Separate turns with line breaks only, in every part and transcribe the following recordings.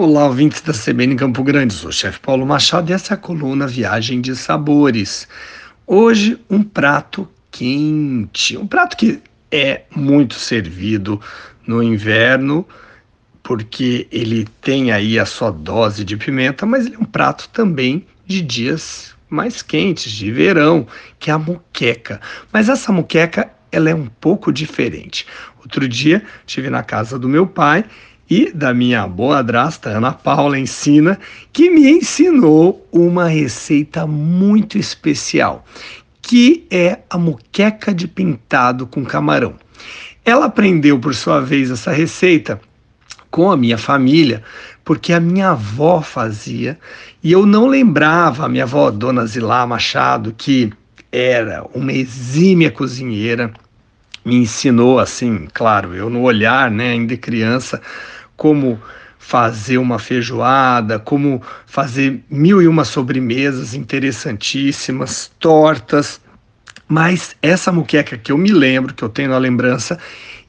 Olá, ouvintes da CBN Campo Grande, sou o chefe Paulo Machado e essa é a coluna Viagem de Sabores. Hoje, um prato quente, um prato que é muito servido no inverno, porque ele tem aí a sua dose de pimenta, mas ele é um prato também de dias mais quentes, de verão, que é a muqueca. Mas essa muqueca, ela é um pouco diferente. Outro dia, estive na casa do meu pai e da minha boa drasta Ana Paula Ensina, que me ensinou uma receita muito especial, que é a muqueca de pintado com camarão. Ela aprendeu, por sua vez, essa receita com a minha família, porque a minha avó fazia e eu não lembrava, a minha avó, Dona Zilá Machado, que era uma exímia cozinheira, me ensinou assim, claro, eu no olhar, né, ainda criança, como fazer uma feijoada, como fazer mil e uma sobremesas interessantíssimas, tortas. Mas essa muqueca que eu me lembro, que eu tenho na lembrança,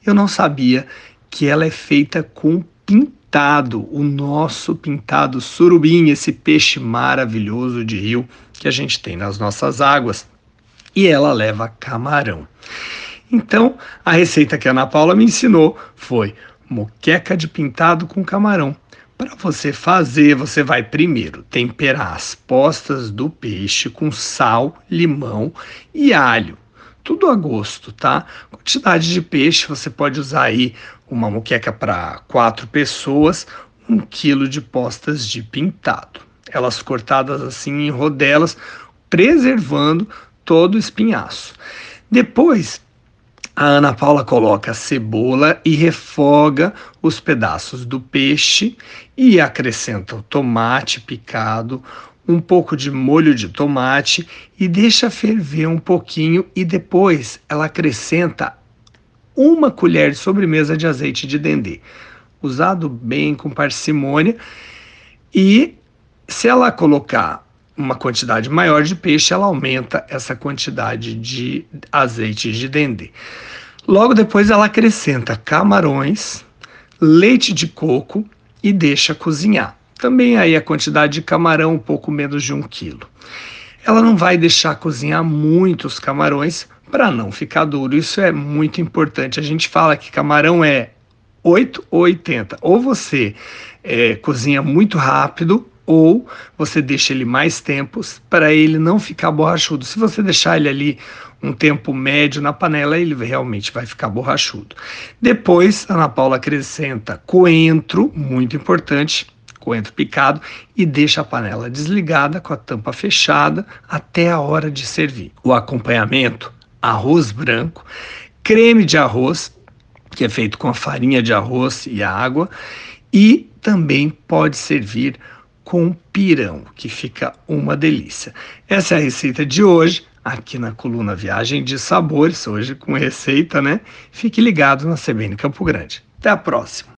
eu não sabia que ela é feita com pintado, o nosso pintado surubim, esse peixe maravilhoso de rio que a gente tem nas nossas águas. E ela leva camarão. Então, a receita que a Ana Paula me ensinou foi moqueca de pintado com camarão. Para você fazer, você vai primeiro temperar as postas do peixe com sal, limão e alho. Tudo a gosto, tá? Quantidade de peixe, você pode usar aí uma moqueca para quatro pessoas, um quilo de postas de pintado. Elas cortadas assim em rodelas, preservando todo o espinhaço. Depois, a Ana Paula coloca a cebola e refoga os pedaços do peixe e acrescenta o tomate picado, um pouco de molho de tomate e deixa ferver um pouquinho e depois ela acrescenta uma colher de sobremesa de azeite de dendê, usado bem com parcimônia. E se ela colocar uma quantidade maior de peixe, ela aumenta essa quantidade de azeite de dendê. Logo depois, ela acrescenta camarões, leite de coco e deixa cozinhar. Também aí a quantidade de camarão um pouco menos de um quilo. Ela não vai deixar cozinhar muitos camarões para não ficar duro. Isso é muito importante. A gente fala que camarão é 8 ou 80. Ou você é, cozinha muito rápido ou você deixa ele mais tempos para ele não ficar borrachudo. Se você deixar ele ali um tempo médio na panela, ele realmente vai ficar borrachudo. Depois, Ana Paula acrescenta coentro, muito importante, coentro picado, e deixa a panela desligada com a tampa fechada até a hora de servir. O acompanhamento: arroz branco, creme de arroz, que é feito com a farinha de arroz e a água, e também pode servir com pirão, que fica uma delícia. Essa é a receita de hoje, aqui na coluna Viagem de Sabores, hoje com receita, né? Fique ligado na CBN Campo Grande. Até a próxima!